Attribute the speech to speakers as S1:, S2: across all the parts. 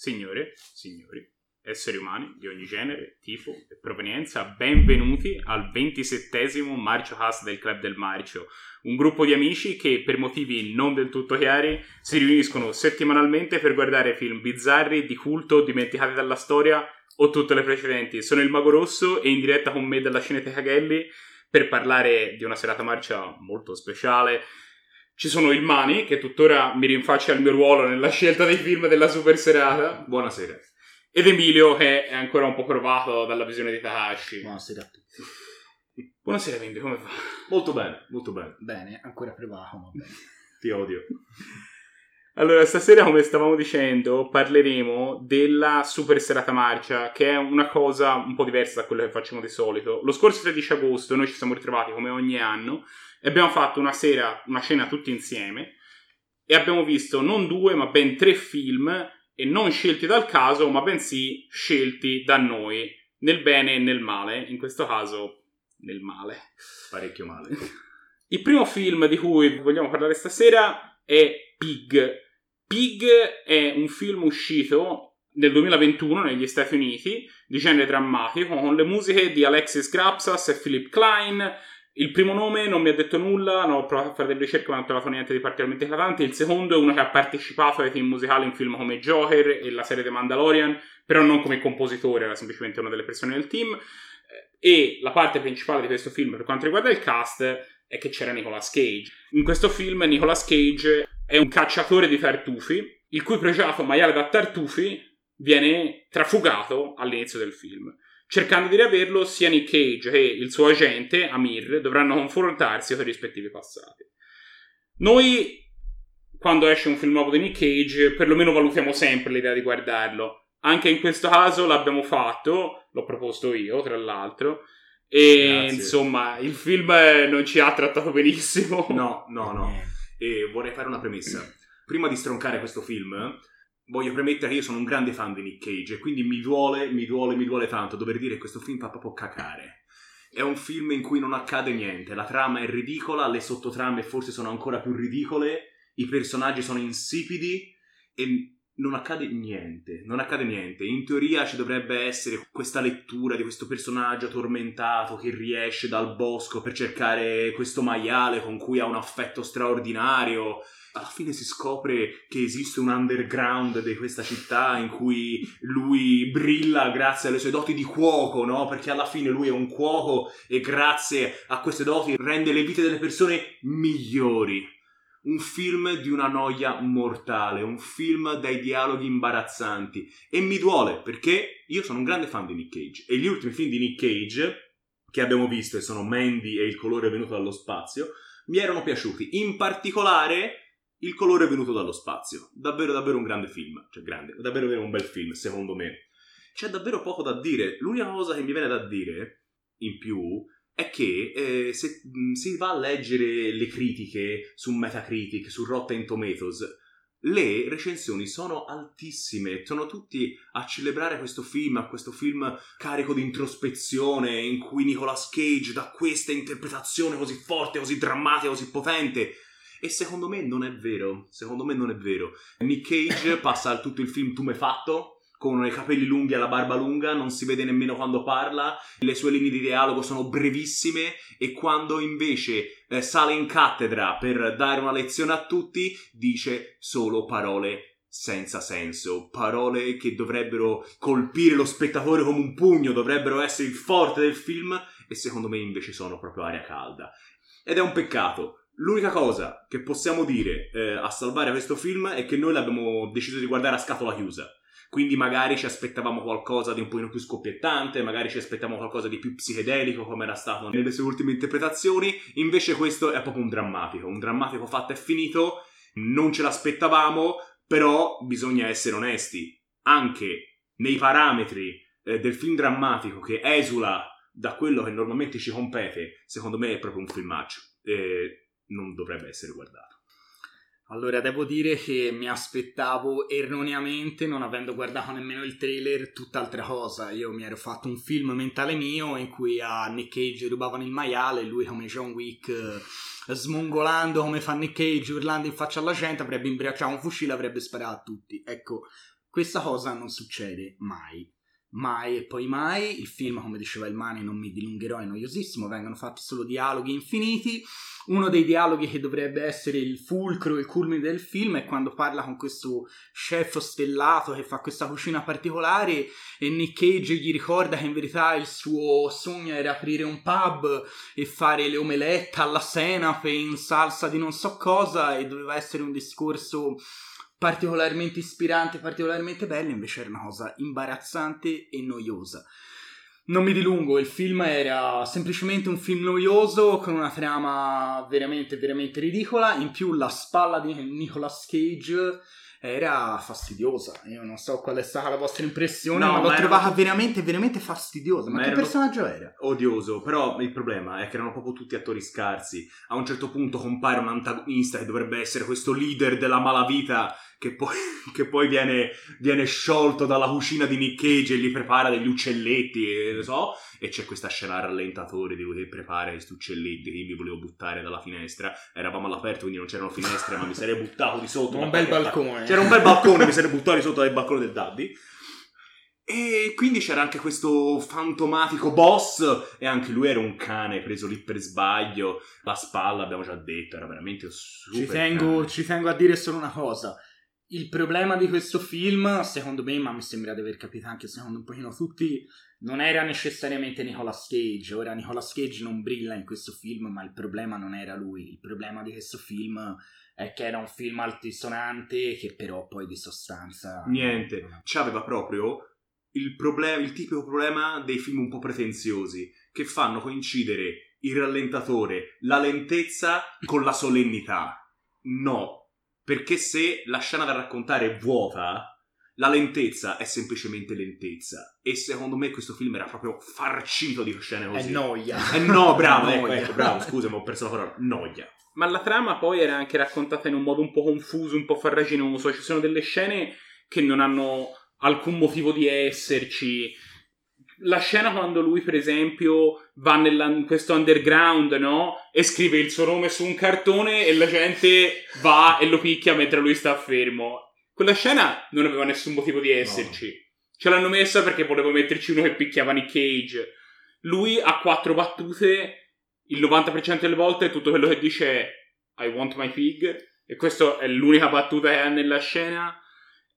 S1: Signore, signori, esseri umani di ogni genere, tipo e provenienza, benvenuti al 27 Marcio Cast del Club del Marcio, un gruppo di amici che per motivi non del tutto chiari si riuniscono settimanalmente per guardare film bizzarri, di culto, dimenticati dalla storia o tutte le precedenti. Sono il Mago Rosso e in diretta con me dalla Cineteca Gelli per parlare di una serata marcia molto speciale ci sono il Mani, che tuttora mi rinfaccia il mio ruolo nella scelta dei film della super serata.
S2: Buonasera.
S1: Ed Emilio, che è ancora un po' provato dalla visione di Takashi.
S3: Buonasera a tutti.
S1: Buonasera, Emilio, come va?
S2: Molto bene, molto bene.
S3: Bene, ancora provato, ma bene.
S2: Ti odio.
S1: Allora, stasera, come stavamo dicendo, parleremo della Super Serata Marcia, che è una cosa un po' diversa da quello che facciamo di solito. Lo scorso 13 agosto noi ci siamo ritrovati, come ogni anno, e abbiamo fatto una sera, una cena tutti insieme e abbiamo visto non due ma ben tre film e non scelti dal caso ma bensì scelti da noi nel bene e nel male, in questo caso nel male.
S2: Parecchio male.
S1: Il primo film di cui vogliamo parlare stasera è Pig. Pig è un film uscito nel 2021 negli Stati Uniti di genere drammatico con le musiche di Alexis Grapsas e Philip Klein il primo nome non mi ha detto nulla, non ho provato a fare delle ricerche ma non ho trovato niente di particolarmente eclatante. Il secondo è uno che ha partecipato ai film musicali in film come Joker e la serie The Mandalorian, però non come compositore, era semplicemente una delle persone del team. E la parte principale di questo film per quanto riguarda il cast è che c'era Nicolas Cage. In questo film Nicolas Cage è un cacciatore di tartufi, il cui progetto maiale da tartufi viene trafugato all'inizio del film. Cercando di riaverlo, sia Nick Cage che il suo agente, Amir, dovranno confrontarsi con i rispettivi passati. Noi, quando esce un film nuovo di Nick Cage, perlomeno valutiamo sempre l'idea di guardarlo. Anche in questo caso l'abbiamo fatto, l'ho proposto io, tra l'altro. E
S2: Grazie.
S1: insomma, il film non ci ha trattato benissimo.
S2: No, no, no. E vorrei fare una premessa. Prima di stroncare questo film, voglio premettere che io sono un grande fan di Nick Cage e quindi mi duole, mi duole, mi duole tanto dover dire che questo film fa proprio cacare. È un film in cui non accade niente, la trama è ridicola, le sottotrame forse sono ancora più ridicole, i personaggi sono insipidi e non accade niente, non accade niente. In teoria ci dovrebbe essere questa lettura di questo personaggio tormentato che riesce dal bosco per cercare questo maiale con cui ha un affetto straordinario. Alla fine si scopre che esiste un underground di questa città in cui lui brilla grazie alle sue doti di cuoco, no? Perché alla fine lui è un cuoco e grazie a queste doti rende le vite delle persone migliori un film di una noia mortale, un film dai dialoghi imbarazzanti. E mi duole perché io sono un grande fan di Nick Cage. E gli ultimi film di Nick Cage che abbiamo visto, e sono Mandy e Il colore venuto dallo spazio, mi erano piaciuti. In particolare Il colore venuto dallo spazio. Davvero, davvero un grande film. Cioè, grande, davvero, davvero un bel film, secondo me. C'è davvero poco da dire. L'unica cosa che mi viene da dire, in più, è che eh, se si va a leggere le critiche su Metacritic, su Rotten Tomatoes, le recensioni sono altissime, sono tutti a celebrare questo film, a questo film carico di introspezione, in cui Nicolas Cage dà questa interpretazione così forte, così drammatica, così potente. E secondo me non è vero, secondo me non è vero. Nick Cage passa tutto il film tumefatto, con i capelli lunghi e la barba lunga, non si vede nemmeno quando parla, le sue linee di dialogo sono brevissime e quando invece eh, sale in cattedra per dare una lezione a tutti, dice solo parole senza senso, parole che dovrebbero colpire lo spettatore come un pugno, dovrebbero essere il forte del film e secondo me invece sono proprio aria calda. Ed è un peccato. L'unica cosa che possiamo dire eh, a salvare questo film è che noi l'abbiamo deciso di guardare a scatola chiusa. Quindi magari ci aspettavamo qualcosa di un pochino più scoppiettante, magari ci aspettavamo qualcosa di più psichedelico come era stato nelle sue ultime interpretazioni, invece questo è proprio un drammatico, un drammatico fatto e finito, non ce l'aspettavamo, però bisogna essere onesti, anche nei parametri eh, del film drammatico che esula da quello che normalmente ci compete, secondo me è proprio un filmaccio. E non dovrebbe essere guardato.
S3: Allora, devo dire che mi aspettavo erroneamente, non avendo guardato nemmeno il trailer, tutt'altra cosa. Io mi ero fatto un film mentale mio in cui a Nick Cage rubavano il maiale e lui come John Wick, eh, smongolando come fa Nick Cage, urlando in faccia alla gente, avrebbe imbracciato un fucile e avrebbe sparato a tutti. Ecco, Questa cosa non succede mai. Mai e poi mai. Il film, come diceva il Mani, non mi dilungherò, è noiosissimo. Vengono fatti solo dialoghi infiniti. Uno dei dialoghi che dovrebbe essere il fulcro, il culmine del film è quando parla con questo chef stellato che fa questa cucina particolare e Nick Cage gli ricorda che in verità il suo sogno era aprire un pub e fare le omelette alla senape in salsa di non so cosa e doveva essere un discorso particolarmente ispirante, particolarmente bello, invece era una cosa imbarazzante e noiosa. Non mi dilungo, il film era semplicemente un film noioso con una trama veramente, veramente ridicola. In più la spalla di Nicolas Cage era fastidiosa. Io non so qual è stata la vostra impressione,
S2: No,
S3: ma l'ho
S2: ma era-
S3: trovata veramente, veramente fastidiosa. Ma,
S2: Ma
S3: che
S2: erano-
S3: personaggio era?
S2: odioso, però il problema è che erano proprio tutti attori scarsi. A un certo punto compare un antagonista che dovrebbe essere questo leader della malavita che poi, che poi viene, viene sciolto dalla cucina di Nick Cage e gli prepara degli uccelletti e lo so. E c'è questa scena rallentatore di lui che prepara questi uccelletti che io mi volevo buttare dalla finestra. Eravamo all'aperto, quindi non c'erano finestre, ma mi sarei buttato di sotto.
S3: Un bel balcone.
S2: C'era un bel balcone, mi sarei buttato di sotto dal balcone del Daddy. E quindi c'era anche questo fantomatico boss e anche lui era un cane preso lì per sbaglio. La spalla, abbiamo già detto, era veramente super
S3: Ci tengo, ci tengo a dire solo una cosa. Il problema di questo film, secondo me, ma mi sembra di aver capito anche secondo un pochino tutti, non era necessariamente Nicolas Cage. Ora Nicolas Cage non brilla in questo film, ma il problema non era lui. Il problema di questo film è che era un film altisonante che però poi di sostanza...
S2: Niente, c'aveva proprio il, problema, il tipico problema dei film un po' pretenziosi che fanno coincidere il rallentatore, la lentezza con la solennità. No, perché se la scena da raccontare è vuota, la lentezza è semplicemente lentezza. E secondo me questo film era proprio farcito di scene
S3: È
S2: così.
S3: noia.
S2: Eh no, bravo, ecco,
S3: Noia.
S2: ecco, bravo, scusami, ho perso la parola. Noia.
S1: Ma la trama poi era anche raccontata in un modo un po' confuso, un po' farraginoso. Ci sono delle scene che non hanno alcun motivo di esserci. La scena quando lui, per esempio, va in questo underground, no? E scrive il suo nome su un cartone e la gente va e lo picchia mentre lui sta fermo. Quella scena non aveva nessun motivo di esserci. Ce l'hanno messa perché volevo metterci uno che picchiava Nick Cage. Lui ha quattro battute il 90% delle volte tutto quello che dice è I want my pig e questa è l'unica battuta che ha nella scena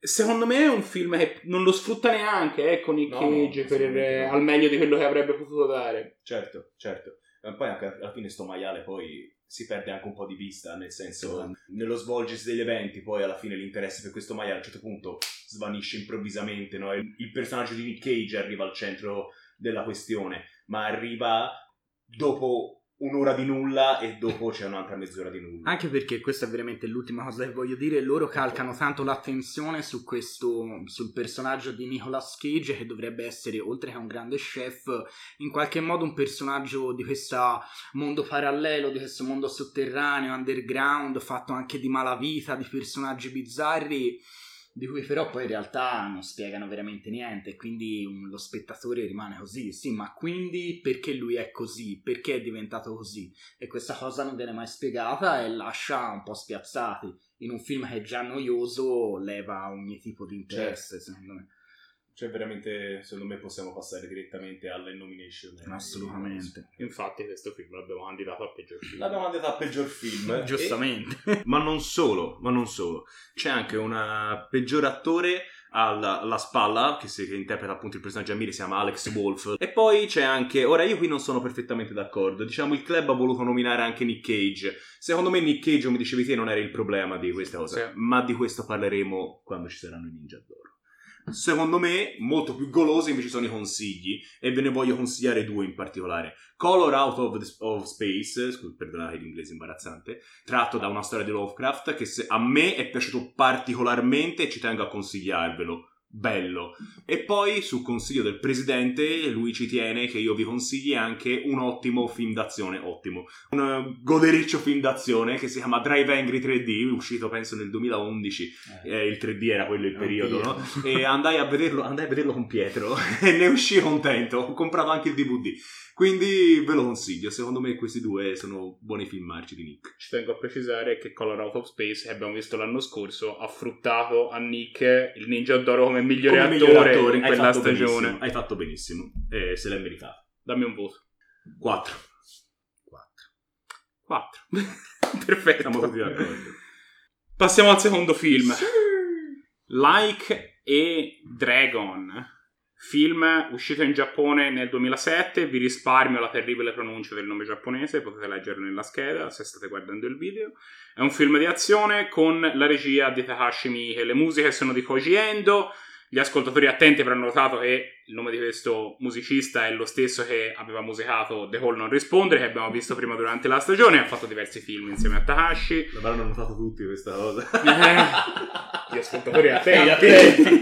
S1: secondo me è un film che non lo sfrutta neanche eh, con Nick
S2: No,
S1: Cage
S2: no,
S1: per, al meglio di quello che avrebbe potuto dare
S2: Certo, certo. Poi anche alla fine sto maiale poi si perde anche un po' di vista, nel senso, nello svolgersi degli eventi, poi alla fine l'interesse per questo maiale a un certo punto svanisce improvvisamente, no? Il, il personaggio di Nick Cage arriva al centro della questione, ma arriva dopo un'ora di nulla e dopo c'è un'altra mezz'ora di nulla.
S3: Anche perché questa è veramente l'ultima cosa che voglio dire, loro calcano tanto l'attenzione su questo, sul personaggio di Nicolas Cage che dovrebbe essere, oltre che un grande chef, in qualche modo un personaggio di questo mondo parallelo, di questo mondo sotterraneo, underground, fatto anche di malavita, di personaggi bizzarri, di cui però poi in realtà non spiegano veramente niente, quindi um, lo spettatore rimane così, sì, ma quindi perché lui è così, perché è diventato così? e questa cosa non viene mai spiegata e lascia un po' spiazzati. In un film che è già noioso leva ogni tipo di interesse, secondo me.
S2: Cioè veramente, secondo me possiamo passare direttamente alle nomination.
S3: Assolutamente.
S1: infatti questo film l'abbiamo candidato a peggior film
S2: L'abbiamo andata a peggior film. e-
S3: Giustamente.
S2: Ma non solo, ma non solo. C'è anche una peggior attore alla, alla spalla, che, si- che interpreta appunto il personaggio Amiri, si chiama Alex Wolf. E poi c'è anche, ora io qui non sono perfettamente d'accordo, diciamo il club ha voluto nominare anche Nick Cage. Secondo me Nick Cage, come dicevi te, non era il problema di queste cose,
S1: Sì.
S2: ma di questo parleremo quando ci saranno i Ninja d'Oro. Secondo me, molto più golosi invece sono i consigli, e ve ne voglio consigliare due in particolare. Color Out of, the- of Space, scusa, perdonate l'inglese imbarazzante, tratto da una storia di Lovecraft che se- a me è piaciuto particolarmente e ci tengo a consigliarvelo. Bello. E poi, su consiglio del presidente, lui ci tiene che io vi consigli anche un ottimo film d'azione, ottimo, un eh, godericcio film d'azione che si chiama Drive Angry 3D, uscito penso nel 2011, eh, il 3D era quello il periodo, no? E andai a vederlo, andai a vederlo con Pietro e ne uscì contento, ho comprato anche il DVD. Quindi ve lo consiglio, secondo me questi due sono buoni film marci di Nick.
S1: Ci tengo a precisare che Color Out of Space, che abbiamo visto l'anno scorso, ha fruttato a Nick il Ninja d'Oro come migliore,
S2: Come
S1: attore,
S2: attore,
S1: in quella stagione.
S2: hai fatto benissimo, e se l'è meritato.
S1: Dammi un voto.
S2: 4.
S1: 4. Perfetto.
S2: Siamo tutti d'accordo.
S1: Passiamo al secondo film. Like e Dragon. Film uscito in Giappone nel 2007. Vi risparmio la terribile pronuncia del nome giapponese, potete leggerlo nella scheda se state guardando il video. È un film di azione con la regia di Takashi Miike. Le musiche sono di Koji Endo. Gli ascoltatori attenti avranno notato che il nome di questo musicista è lo stesso che aveva musicato The Hall Non Rispondere, che abbiamo visto prima durante la stagione. Ha fatto diversi film insieme a Takashi.
S2: L'avranno notato tutti questa cosa.
S1: Eh, gli ascoltatori attenti.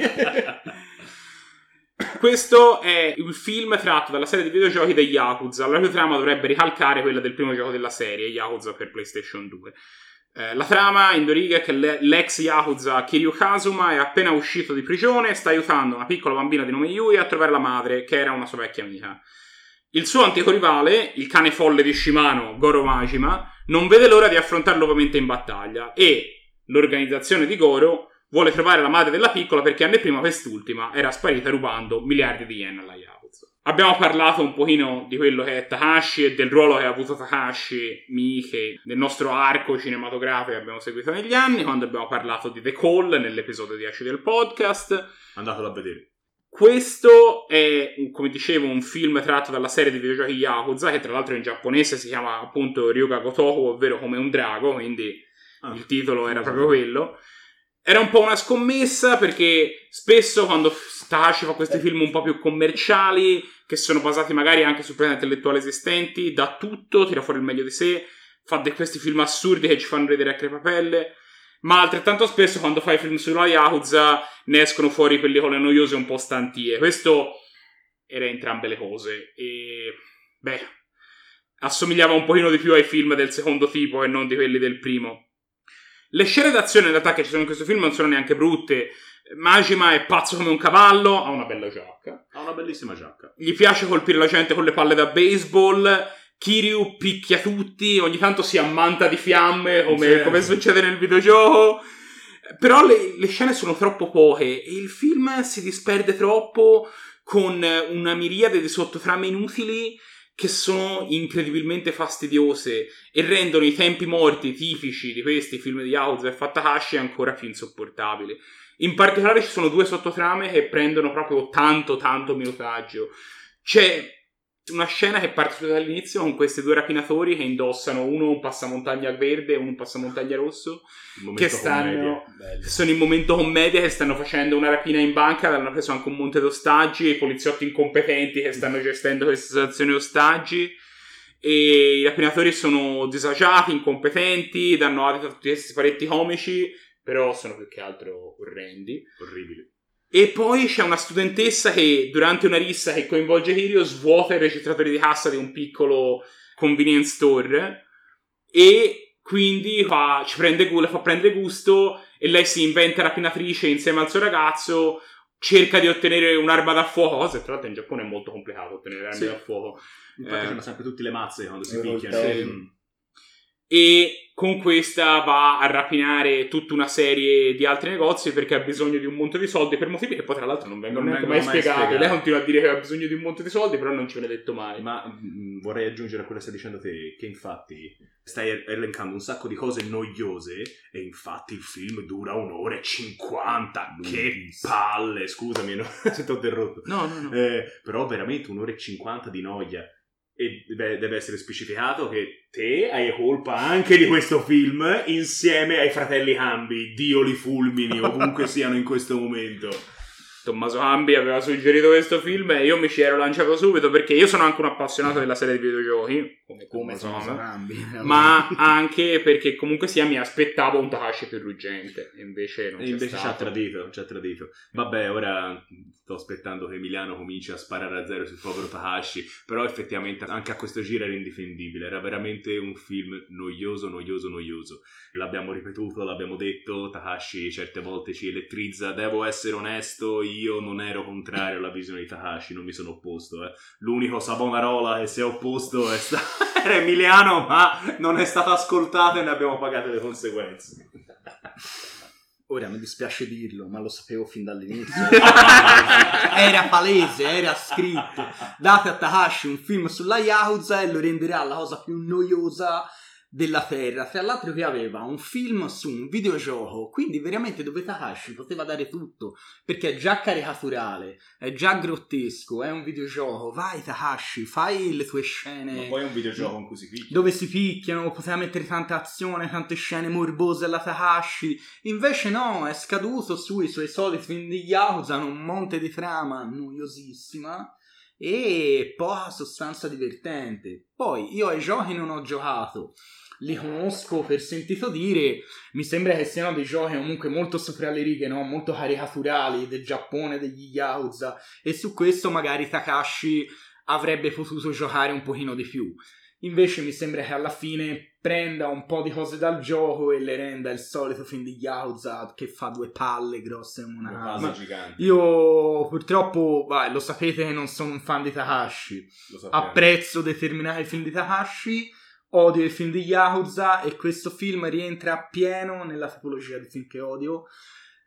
S1: Questo è il film tratto dalla serie di videogiochi degli Yakuza. La cui trama dovrebbe ricalcare quella del primo gioco della serie, Yakuza per PlayStation 2. Eh, la trama in due è che le- l'ex Yakuza Kiryu Kazuma è appena uscito di prigione e sta aiutando una piccola bambina di nome Yui a trovare la madre, che era una sua vecchia amica. Il suo antico rivale, il cane folle di Shimano, Goro Majima, non vede l'ora di affrontarlo nuovamente in battaglia e l'organizzazione di Goro vuole trovare la madre della piccola perché anni prima quest'ultima era sparita rubando miliardi di yen alla Yakuza. Abbiamo parlato un pochino di quello che è Takashi e del ruolo che ha avuto Takashi Miike nel nostro arco cinematografico che abbiamo seguito negli anni, quando abbiamo parlato di The Call nell'episodio 10 del podcast.
S2: Andatelo a vedere.
S1: Questo è, come dicevo, un film tratto dalla serie di videogiochi Yakuza, che tra l'altro in giapponese si chiama appunto Ryuga Gotoku, ovvero come un drago, quindi
S2: Ah.
S1: il titolo era proprio quello. Era un po' una scommessa perché spesso quando Takashi fa questi film un po' più commerciali, che sono basati magari anche su proprietà intellettuali esistenti, dà tutto, tira fuori il meglio di sé, fa de- questi film assurdi che ci fanno ridere a crepapelle. Ma altrettanto spesso quando fai film sulla Yakuza ne escono fuori quelli con le noiose un po' stantie. Questo era entrambe le cose. E beh, assomigliava un pochino di più ai film del secondo tipo che non di quelli del primo. Le scene d'azione in realtà che ci sono in questo film non sono neanche brutte. Majima è pazzo come un cavallo, ha una bella giacca.
S2: Ha una bellissima giacca.
S1: Gli piace colpire la gente con le palle da baseball. Kiryu picchia tutti, ogni tanto si ammanta di fiamme come,
S2: Sì.
S1: come succede nel videogioco. Però le, le scene sono troppo poche e il film si disperde troppo con una miriade di sottotrame inutili che sono incredibilmente fastidiose e rendono i tempi morti tipici di questi film di Yakuza e Fatakashi ancora più insopportabili. In particolare ci sono due sottotrame che prendono proprio tanto tanto minutaggio. C'è una scena che parte subito dall'inizio con questi due rapinatori che indossano uno un passamontagna verde e uno un passamontagna rosso che stanno sono in momento commedia che stanno facendo una rapina in banca hanno preso anche un monte d'ostaggi i poliziotti incompetenti che stanno gestendo queste situazioni ostaggi e i rapinatori sono disagiati, incompetenti danno adito a tutti questi paretti comici però sono più che altro orrendi.
S2: Orribile.
S1: E poi c'è una studentessa che durante una rissa che coinvolge Kirio svuota il registratore di cassa di un piccolo convenience store e quindi fa, ci prende, la fa prendere gusto e lei si inventa rapinatrice insieme al suo ragazzo cerca di ottenere un'arma da fuoco cosa che tra l'altro in Giappone è molto complicato ottenere armi
S2: Sì.
S1: da fuoco
S2: Infatti
S1: Eh.
S2: sempre tutte le mazze quando si picchiano.
S1: e con questa va a rapinare tutta una serie di altri negozi perché ha bisogno di un monte di soldi per motivi che poi tra l'altro non vengono
S2: Non vengono
S1: mai
S2: mai
S1: spiegati.
S2: spiegati.
S1: Lei continua a dire che ha bisogno di un monte di soldi, però non ci viene detto mai.
S2: Ma mm, vorrei aggiungere a quello che stai dicendo te, che infatti stai elencando un sacco di cose noiose e infatti il film dura un'ora e cinquanta. Che palle, scusami, no? se ti ho interrotto.
S1: No, no, no.
S2: Eh, però veramente un'ora e cinquanta di noia. E deve, essere specificato che te hai colpa anche di questo film insieme ai fratelli Cambi, Dio li fulmini, ovunque siano in questo momento.
S1: Tommaso Cambi aveva suggerito questo film e io mi ci ero lanciato subito perché io sono anche un appassionato della serie di videogiochi, come,
S3: Come
S1: Tommaso
S3: sono
S1: Cambi, ma anche perché comunque sia mi aspettavo un Takashi più ruggente e invece non
S2: E
S1: c'è
S2: invece ci ha tradito, ci ha tradito. Vabbè, ora sto aspettando che Emiliano cominci a sparare a zero sul povero Takashi, però effettivamente anche a questo giro era indifendibile, era veramente un film noioso, noioso, noioso. L'abbiamo ripetuto, l'abbiamo detto, Takashi certe volte ci elettrizza, devo essere onesto, io non ero contrario alla visione di Takashi, non mi sono opposto. eh. L'unico Savonarola che si è opposto è sta- era Emiliano, ma non è stato ascoltato e ne abbiamo pagato le conseguenze.
S3: Ora mi dispiace dirlo, ma lo sapevo fin dall'inizio. era palese, era scritto. Date a Takashi un film sulla Yakuza e lo renderà la cosa più noiosa della terra. Tra l'altro che aveva un film su un videogioco, quindi veramente dove Takashi poteva dare tutto, perché è già caricaturale, è già grottesco, è un videogioco. Vai Takashi, fai le tue scene
S2: Ma poi è un videogioco in cui si picchia.
S3: dove si picchiano, poteva mettere tanta azione, tante scene morbose alla Takashi. Invece no, è scaduto sui suoi soliti film di Yakuza, un monte di trama noiosissima e poca sostanza divertente. Poi io ai giochi non ho giocato. Li conosco per sentito dire, mi sembra che siano dei giochi comunque molto sopra le righe, no? molto caricaturali del Giappone, degli Yakuza, e su questo magari Takashi avrebbe potuto giocare un pochino di più. Invece mi sembra che alla fine prenda un po' di cose dal gioco e le renda il solito film di Yakuza che fa due palle grosse come una
S2: gigante.
S3: Io purtroppo, vai, lo sapete che non sono un fan di Takashi.
S2: Lo.
S3: Apprezzo determinati film di Takashi, odio i film di Yakuza e questo film rientra appieno nella tipologia di film che odio.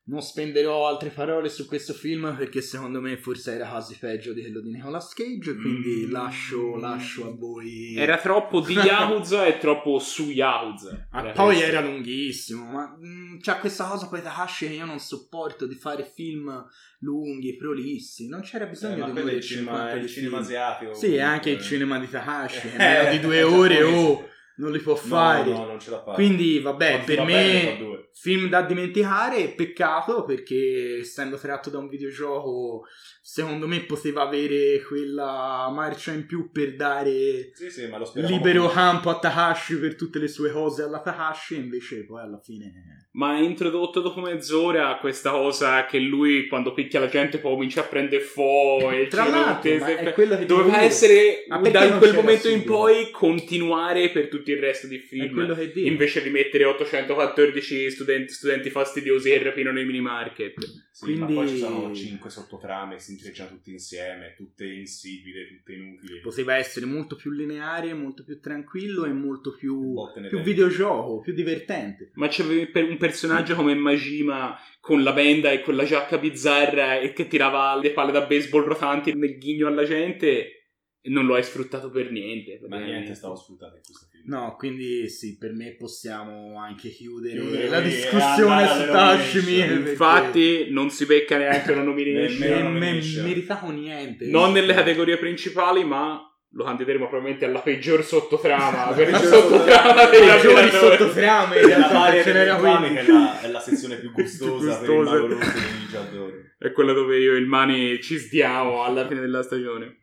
S3: Non spenderò altre parole su questo film perché secondo me forse era quasi peggio di quello di Nicolas Cage, quindi
S2: Mm.
S3: lascio, lascio a voi.
S1: Era troppo di Yakuza e troppo su Yakuza.
S3: Ah,
S1: Era
S3: poi
S1: questo.
S3: era lunghissimo, ma mm, c'è questa cosa con i Takashi che io non sopporto di fare film lunghi, prolissi. Non c'era
S2: Eh,
S3: bisogno
S2: ma
S3: di due
S2: il cinema,
S3: 50
S2: è
S3: di
S2: il cinema asiatico.
S3: Sì, anche il
S2: comunque.
S3: cinema di Takashi,
S2: Eh,
S3: meno di due ore
S2: giapponese.
S3: oh, non li può
S2: No,
S3: fare.
S2: No, non ce la fa.
S3: Quindi, vabbè,
S2: Fa-
S3: per
S2: bene,
S3: me,
S2: due.
S3: film da dimenticare, peccato perché essendo tratto da un videogioco, secondo me poteva avere quella marcia in più per dare
S2: Sì, sì, ma lo speravamo
S3: libero
S2: tutti.
S3: campo a Takashi per tutte le sue cose alla Takashi, invece poi alla fine...
S1: Ma è introdotto dopo mezz'ora questa cosa che lui quando picchia la gente poi comincia a prendere fuoco e
S3: Tra l'altro, è quello che
S1: Doveva essere da quel momento in
S3: subito?
S1: poi continuare per tutto il resto di
S3: È
S1: film. Invece di mettere 814 studenti, studenti fastidiosi che rapinano i mini market.
S2: Sì, ma
S3: Quindi-
S2: poi ci sono cinque sottotrame, si intrecciano tutte insieme, tutte insipide, tutte inutili.
S3: Poteva essere molto più lineare, molto più tranquillo e molto più, più videogioco, più divertente.
S1: Ma c'avevi per un personaggio come Majima con la benda e quella giacca bizzarra e che tirava le palle da baseball rotanti nel ghigno alla gente e non lo hai sfruttato per niente.
S2: Ma niente stavo sfruttato in questo film.
S3: No, quindi sì, per me possiamo anche chiudere,
S2: Chiudere
S3: la
S2: e
S3: discussione su Tashimi.
S2: nomination.
S3: perché
S1: Infatti non si becca neanche una nomination.
S2: Nemmeno
S3: non me- meritavo niente.
S1: non nelle categorie principali, ma lo candideremo probabilmente alla peggior sottotrama. per il
S3: Peggior
S1: sottotrama dei
S3: Peggiori sottotrame in
S2: La
S3: realtà
S2: varia che è la, è la sezione più gustosa per il
S1: gustosa.
S2: mago rosso di Ninja.
S1: È quella dove io e il Mani ci sdiamo alla fine della stagione.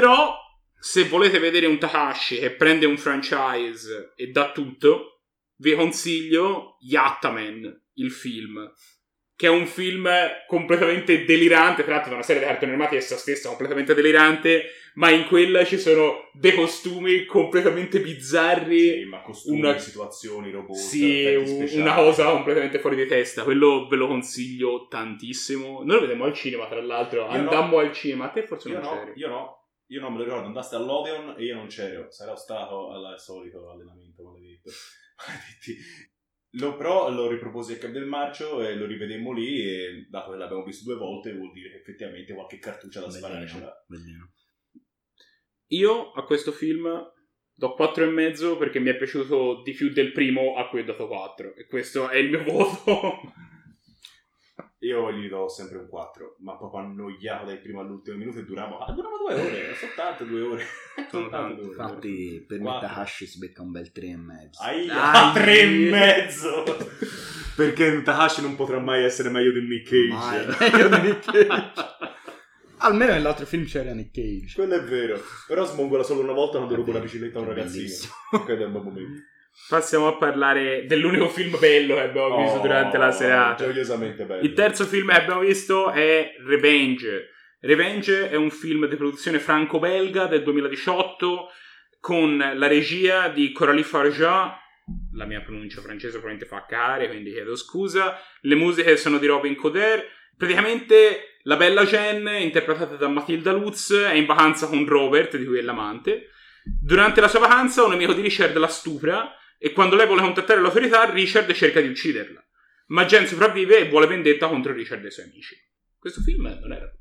S1: Però, se volete vedere un Takashi che prende un franchise e dà tutto, vi consiglio Yattaman, il film. Che è un film completamente delirante, tratto da una serie di cartoni animati essa stessa completamente delirante, ma in quella ci sono dei costumi completamente bizzarri.
S2: Sì, ma costumi,
S1: una-
S2: situazioni, robot,
S1: Sì,
S2: speciali.
S1: una cosa completamente fuori di testa. Quello ve lo consiglio tantissimo. Noi lo vedemmo al cinema, tra l'altro.
S2: Io
S1: Andammo al cinema. A te forse
S2: Io
S1: non
S2: no,
S1: c'eri.
S2: io no, io non me lo ricordo, andaste all'Odeon e io non c'ero, sarò stato al solito allenamento maledetto. Maledetti. Lo, però lo riproposi a Cap del Marcio e lo rivedemmo lì e dato che l'abbiamo visto due volte vuol dire che effettivamente qualche cartuccia da sparare ce l'ha.
S3: Bellino.
S1: Io a questo film do 4 e mezzo perché mi è piaciuto di più del primo a cui ho dato 4. E questo è il mio voto.
S2: Io gli do sempre un 4, ma proprio annoiato dal primo all'ultimo minuto e durava, ah, durava due ore, soltanto due ore. soltanto due ore.
S3: Infatti, per me. Takashi si becca un bel 3 e mezzo.
S2: Aia,
S3: Ai.
S2: tre e mezzo! Perché Takashi non potrà mai essere meglio di Nick Cage.
S3: Meglio di Nick Cage. Almeno nell'altro film c'era Nick Cage.
S2: Quello è vero. Però smongola solo una volta quando
S3: È
S2: ruba la bicicletta a un ragazzino. Quello è un bel momento.
S1: Passiamo a parlare dell'unico film bello che abbiamo visto
S2: Oh,
S1: durante la serata.
S2: Gioiosamente bello.
S1: Il terzo film che abbiamo visto è Revenge. Revenge è un film di produzione franco-belga del 2018 con la regia di Coralie Farja. La mia pronuncia francese probabilmente fa cagare, quindi chiedo scusa. Le musiche sono di Robin Coder. Praticamente la bella Jen, interpretata da Matilda Lutz, è in vacanza con Robert, di cui è l'amante. Durante la sua vacanza un amico di Richard la stupra e quando lei vuole contattare l'autorità Richard cerca di ucciderla. Ma Jen sopravvive e vuole vendetta contro Richard e i suoi amici. Questo film non era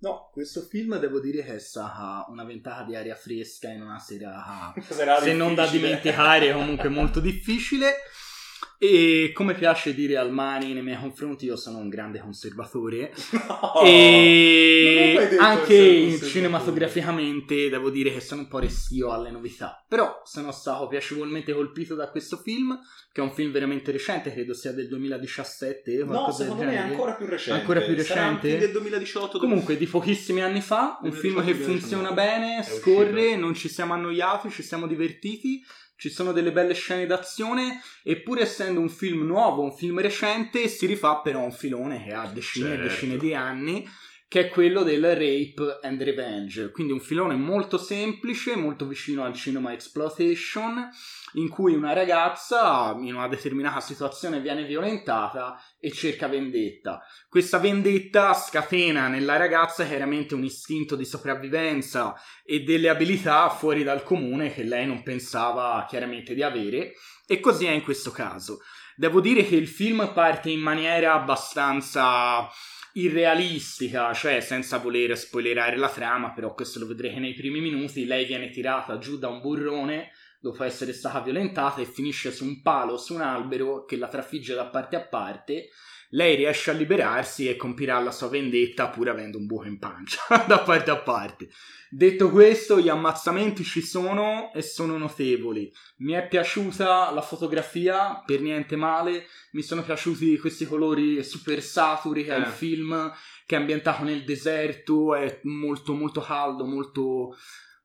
S3: No, questo film devo dire che è stata una ventata di aria fresca in una sera se non da dimenticare comunque molto difficile e come piace dire al Mani nei miei confronti io sono un grande conservatore
S2: No,
S3: e anche cinematograficamente devo dire che sono un po' restio alle novità però sono stato piacevolmente colpito da questo film che è un film veramente recente credo sia del 2017
S2: No, secondo me è ancora più recente.
S3: Ancora più recente?
S2: del 2018.
S3: Comunque, di pochissimi anni fa, un
S2: 2018,
S3: film che
S2: 2019.
S3: funziona bene,
S2: È
S3: scorre, non ci siamo annoiati, ci siamo divertiti, ci sono delle belle scene d'azione, e pur essendo un film nuovo, un film recente, si rifà però a un filone che ha decine e
S2: Certo.
S3: decine di anni, che è quello del rape and revenge. Quindi un filone molto semplice, molto vicino al cinema exploitation, in cui una ragazza in una determinata situazione viene violentata e cerca vendetta. Questa vendetta scatena nella ragazza chiaramente un istinto di sopravvivenza e delle abilità fuori dal comune che lei non pensava chiaramente di avere e così è in questo caso. Devo dire che il film parte in maniera abbastanza irrealistica, cioè senza voler spoilerare la trama, però questo lo vedrete nei primi minuti, lei viene tirata giù da un burrone dopo essere stata violentata e finisce su un palo, su un albero che la trafigge da parte a parte. Lei riesce a liberarsi e compirà la sua vendetta pur avendo un buco in pancia da parte a parte. Detto questo, gli ammazzamenti ci sono e sono notevoli. Mi è piaciuta la fotografia, per niente male. Mi sono piaciuti questi colori super saturi che ha il
S2: Eh.
S3: film, che è ambientato nel deserto, è molto molto caldo, molto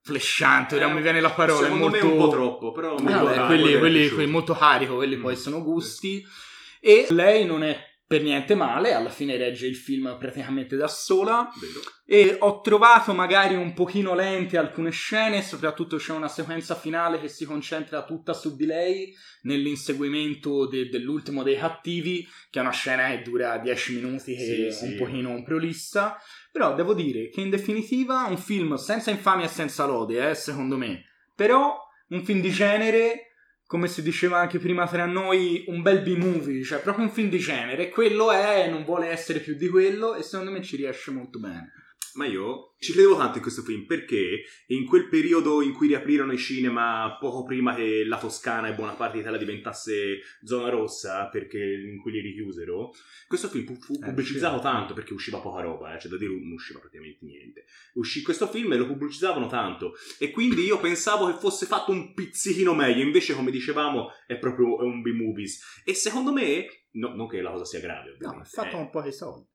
S3: flashante, ora
S2: Eh,
S3: mi viene la parola, è molto...
S2: un po' troppo, però
S3: Ah, beh, quelli, quelli- quelli molto carico, quelli poi
S2: Mm.
S3: sono gusti. E lei non è per niente male, alla fine regge il film praticamente da sola.
S2: Vero.
S3: E ho trovato magari un pochino lente alcune scene, soprattutto c'è una sequenza finale che si concentra tutta su di lei nell'inseguimento de- dell'ultimo dei cattivi, che è una scena che dura 10 minuti che
S2: Sì,
S3: è
S2: sì.
S3: un pochino prolissa. Però devo dire che in definitiva un film senza infamia e senza lode, eh, secondo me. Però un film di genere, come si diceva anche prima tra noi, un bel B-movie, cioè proprio un film di genere. Quello è, non vuole essere più di quello e secondo me ci riesce molto bene.
S2: Ma io ci credevo tanto in questo film perché in quel periodo in cui riaprirono i cinema poco prima che la Toscana e buona parte d'Italia diventasse zona rossa perché in cui li richiusero questo film fu,
S3: Eh,
S2: pubblicizzato tanto perché usciva poca roba eh, cioè da dire non usciva praticamente niente uscì questo film e lo pubblicizzavano tanto e quindi io pensavo che fosse fatto un pizzichino meglio invece come dicevamo è proprio un B-movies e secondo me no, non che la cosa sia grave
S3: No,
S2: ovviamente
S3: è fatto
S2: eh.
S3: un po' di soldi.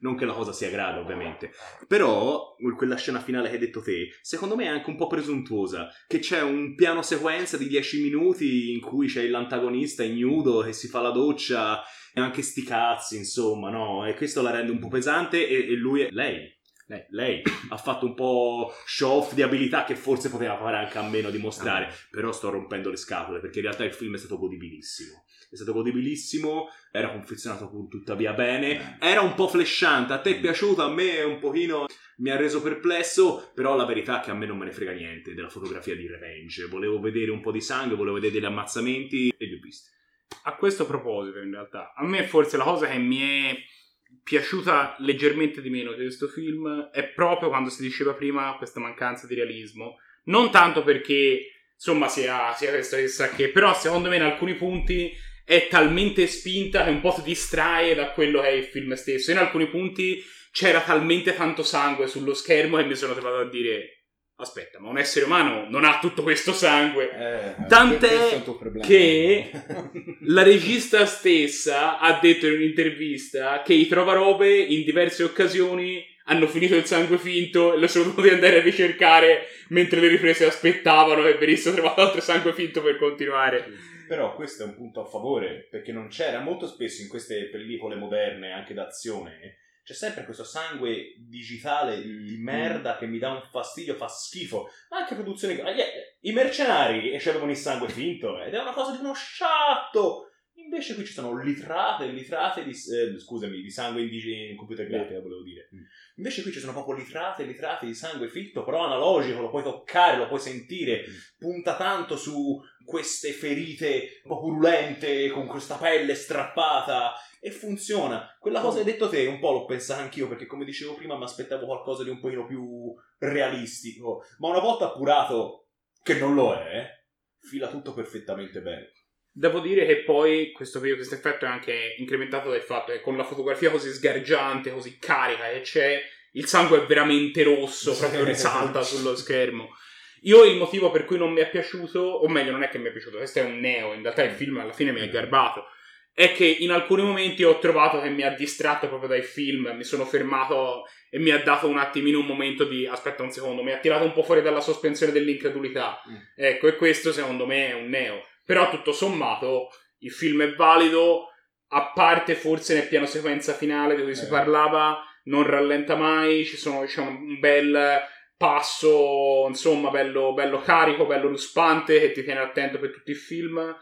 S2: Non che la cosa sia grave, ovviamente. Però, quella scena finale che hai detto te, secondo me è anche un po' presuntuosa. Che c'è un piano sequenza di 10 minuti in cui c'è l'antagonista ignudo che si fa la doccia e anche sti cazzi, insomma, no? E questo la rende un po' pesante e, e lui è... Lei.
S3: Lei.
S2: Lei ha fatto un po' show off di abilità che forse poteva fare anche a meno di mostrare. Però sto rompendo le scatole perché in realtà il film è stato godibilissimo. È stato godibilissimo, era confezionato tuttavia bene, era un po' flashante, a te è piaciuto, a me un pochino mi ha reso perplesso, però la verità è che a me non me ne frega niente della fotografia di Revenge. Volevo vedere un po' di sangue, volevo vedere degli ammazzamenti e li ho visti.
S1: A questo proposito, in realtà, a me forse la cosa che mi è piaciuta leggermente di meno di questo film è proprio quando si diceva prima questa mancanza di realismo. Non tanto perché, insomma, sia, sia questo che sa che, però secondo me in alcuni punti è talmente spinta che un po' ti distrae da quello che è il film stesso. In alcuni punti c'era talmente tanto sangue sullo schermo che mi sono trovato a dire aspetta, ma un essere umano non ha tutto questo sangue.
S4: Eh,
S1: Tant'è che la regista stessa ha detto in un'intervista che i trovarobe in diverse occasioni hanno finito il sangue finto e lo sono dovuti andare a ricercare mentre le riprese aspettavano che venisse trovato altro sangue finto per continuare.
S4: Però questo è un punto a favore, perché non c'era molto spesso in queste pellicole moderne, anche d'azione, c'è sempre questo sangue digitale di merda che mi dà un fastidio, fa schifo. Ma anche produzioni... eh, I mercenari escevano il sangue finto ed è una cosa di uno sciatto. Invece qui ci sono litrate e litrate di... eh, scusami, di sangue in, digi- in computer grafica, volevo dire. Invece qui ci sono proprio litrate e litrate di sangue finto, però analogico, lo puoi toccare, lo puoi sentire. Punta tanto su queste ferite un po' purulente, con questa pelle strappata e funziona. Quella cosa che hai detto te, un po' l'ho pensata anch'io, perché come dicevo prima mi aspettavo qualcosa di un pochino più realistico. Ma una volta appurato che non lo è, fila tutto perfettamente bene.
S1: Devo dire che poi questo, questo effetto è anche incrementato dal fatto che con la fotografia così sgargiante, così carica che c'è, il sangue è veramente rosso, proprio risalta sullo schermo. Io il motivo per cui non mi è piaciuto, o meglio non è che mi è piaciuto, questo è un neo, in realtà il film alla fine mi è garbato, è che in alcuni momenti ho trovato che mi ha distratto proprio dai film, mi sono fermato e mi ha dato un attimino un momento di aspetta un secondo, mi ha tirato un po' fuori dalla sospensione dell'incredulità.
S4: Mm.
S1: Ecco, e questo secondo me è un neo. Però tutto sommato il film è valido, a parte forse nel piano sequenza finale di cui si
S4: Eh.
S1: parlava, non rallenta mai, ci sono diciamo, un bel passo, insomma, bello, bello carico, bello ruspante che ti tiene attento per tutto il film.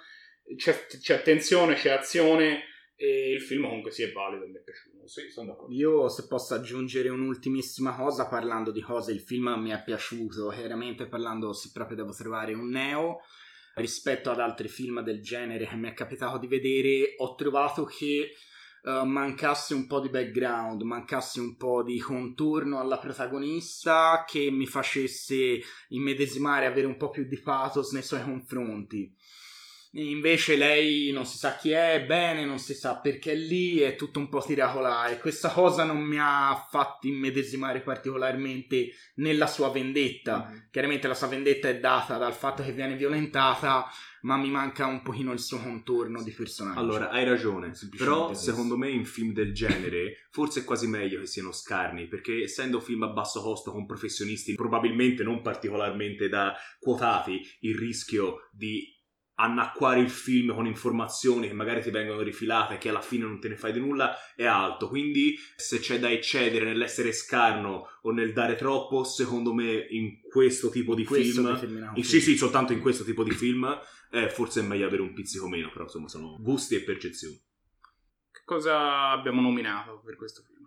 S1: C'è, c'è tensione, c'è azione e il film comunque sì è valido, mi è piaciuto.
S4: Sì, sono d'accordo.
S3: Io, se posso aggiungere un'ultimissima cosa, parlando di cose, il film mi è piaciuto, chiaramente parlando, se proprio devo trovare un neo, rispetto ad altri film del genere che mi è capitato di vedere, ho trovato che eh, mancasse un po' di background, mancasse un po' di contorno alla protagonista che mi facesse immedesimare, avere un po' più di pathos nei suoi confronti. Invece lei non si sa chi è, bene, non si sa perché è lì, è tutto un po' tirato là e questa cosa non mi ha fatto immedesimare particolarmente nella sua vendetta. Chiaramente la sua vendetta è data dal fatto che viene violentata, ma mi manca un pochino il suo contorno di personaggio.
S2: Allora, hai ragione. Però,
S3: questo.
S2: secondo me, in film del genere, forse è quasi meglio che siano scarni, perché essendo film a basso costo con professionisti probabilmente non particolarmente da quotati, il rischio di annacquare il film con informazioni che magari ti vengono rifilate e che alla fine non te ne fai di nulla è alto. Quindi, se c'è da eccedere nell'essere scarno o nel dare troppo, secondo me, in questo tipo di
S3: Questo
S2: film. in- sì, sì, soltanto in questo tipo di film, eh, forse è meglio avere un pizzico meno, però insomma sono gusti e percezioni.
S1: Che cosa abbiamo nominato per questo film?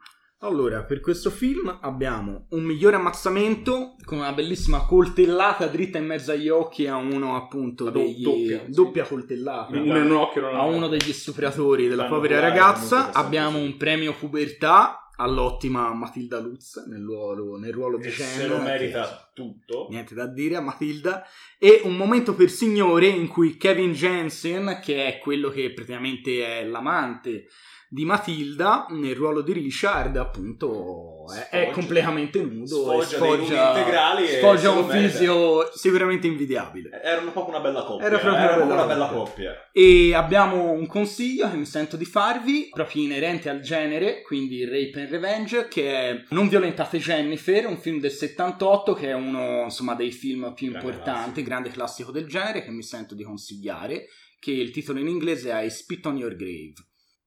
S3: Allora, per questo film abbiamo un migliore ammazzamento con una bellissima coltellata dritta in mezzo agli occhi a uno appunto
S1: La do-
S3: degli...
S1: doppia, sì.
S3: doppia coltellata.
S1: Un occhio, uno
S3: a uno degli stupratori della
S4: Fanno
S3: povera ragazza. Abbiamo un premio pubertà all'ottima Matilda Lutz nel ruolo, nel ruolo di Jen.
S4: se lo
S3: che-
S4: merita tutto.
S3: Niente da dire a Matilda. E un momento per signore in cui Kevin Jensen, che è quello che praticamente è l'amante di Matilda, nel ruolo di Richard, appunto è, è
S4: Sfoggia-
S3: completamente nudo. e
S4: sfoggia nudi integrali
S3: sfoggia un fisio sicuramente invidiabile.
S4: Erano proprio una bella coppia.
S3: Era proprio una bella
S4: una bella
S3: coppia.
S4: coppia.
S3: E abbiamo un consiglio che mi sento di farvi, proprio inerente al genere, quindi Rape and Revenge, che è Non violentate Jennifer, un film del 78 che è uno insomma, dei film più
S4: Grande
S3: importanti,
S4: classico.
S3: grande classico del genere, che mi sento di consigliare, che il titolo in inglese è I Spit on Your Grave.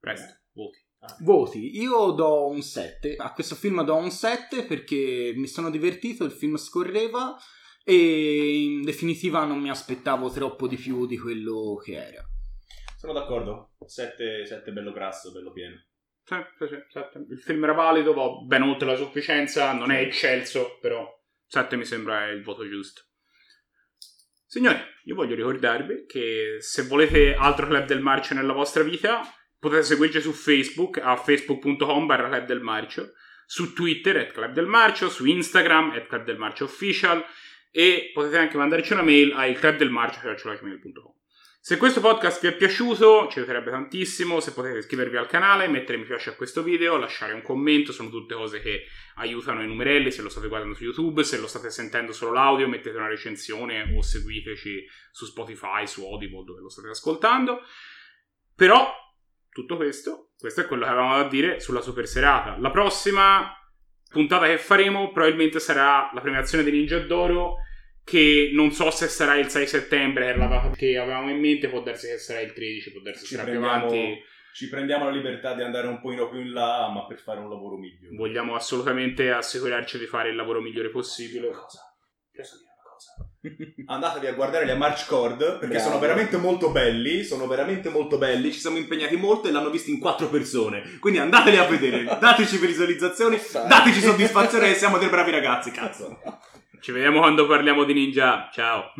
S1: Presto, voti.
S3: Voti, io do un 7, a questo film do un 7 perché mi sono divertito, il film scorreva e in definitiva non mi aspettavo troppo di più di quello che era.
S4: Sono d'accordo. Sette, sette bello grasso, bello pieno.
S1: Sì, sì. Il film era valido, va ben oltre la sufficienza, non è eccelso, però 7 mi sembra il voto giusto. Signori, io voglio ricordarvi che se volete altro Club del Marcio nella vostra vita, potete seguirci su Facebook a facebook.com barra Club del Marcio, su Twitter at Club del Marcio, su Instagram at Club del Marcio Official e potete anche mandarci una mail a ilclubdelmarcio.com. Se questo podcast vi è piaciuto, ci aiuterebbe tantissimo se potete iscrivervi al canale, mettere mi piace a questo video, lasciare un commento, sono tutte cose che aiutano i numerelli, se lo state guardando su YouTube, se lo state sentendo solo l'audio, mettete una recensione o seguiteci su Spotify, su Audible, dove lo state ascoltando. Però, tutto questo, questo è quello che avevamo da dire sulla super serata. La prossima puntata che faremo probabilmente sarà la premiazione di Ninja d'Oro che non so se sarà il 6 settembre, che è la data che avevamo in mente, può darsi che sarà il 13, può darsi che sarà più avanti.
S4: ci prendiamo la libertà di andare un pochino più in là, ma per fare un lavoro migliore.
S1: Vogliamo assolutamente assicurarci di fare il lavoro migliore possibile.
S4: cosa? Cosa? Andatevi a guardare le March Cord perché
S3: Bravo.
S4: sono veramente molto belli. Sono veramente molto belli.
S2: Ci siamo impegnati molto e l'hanno visto in quattro persone. Quindi andateli a vedere, dateci visualizzazioni, dateci soddisfazione e siamo dei bravi ragazzi, cazzo.
S1: Ci vediamo quando parliamo di ninja. Ciao.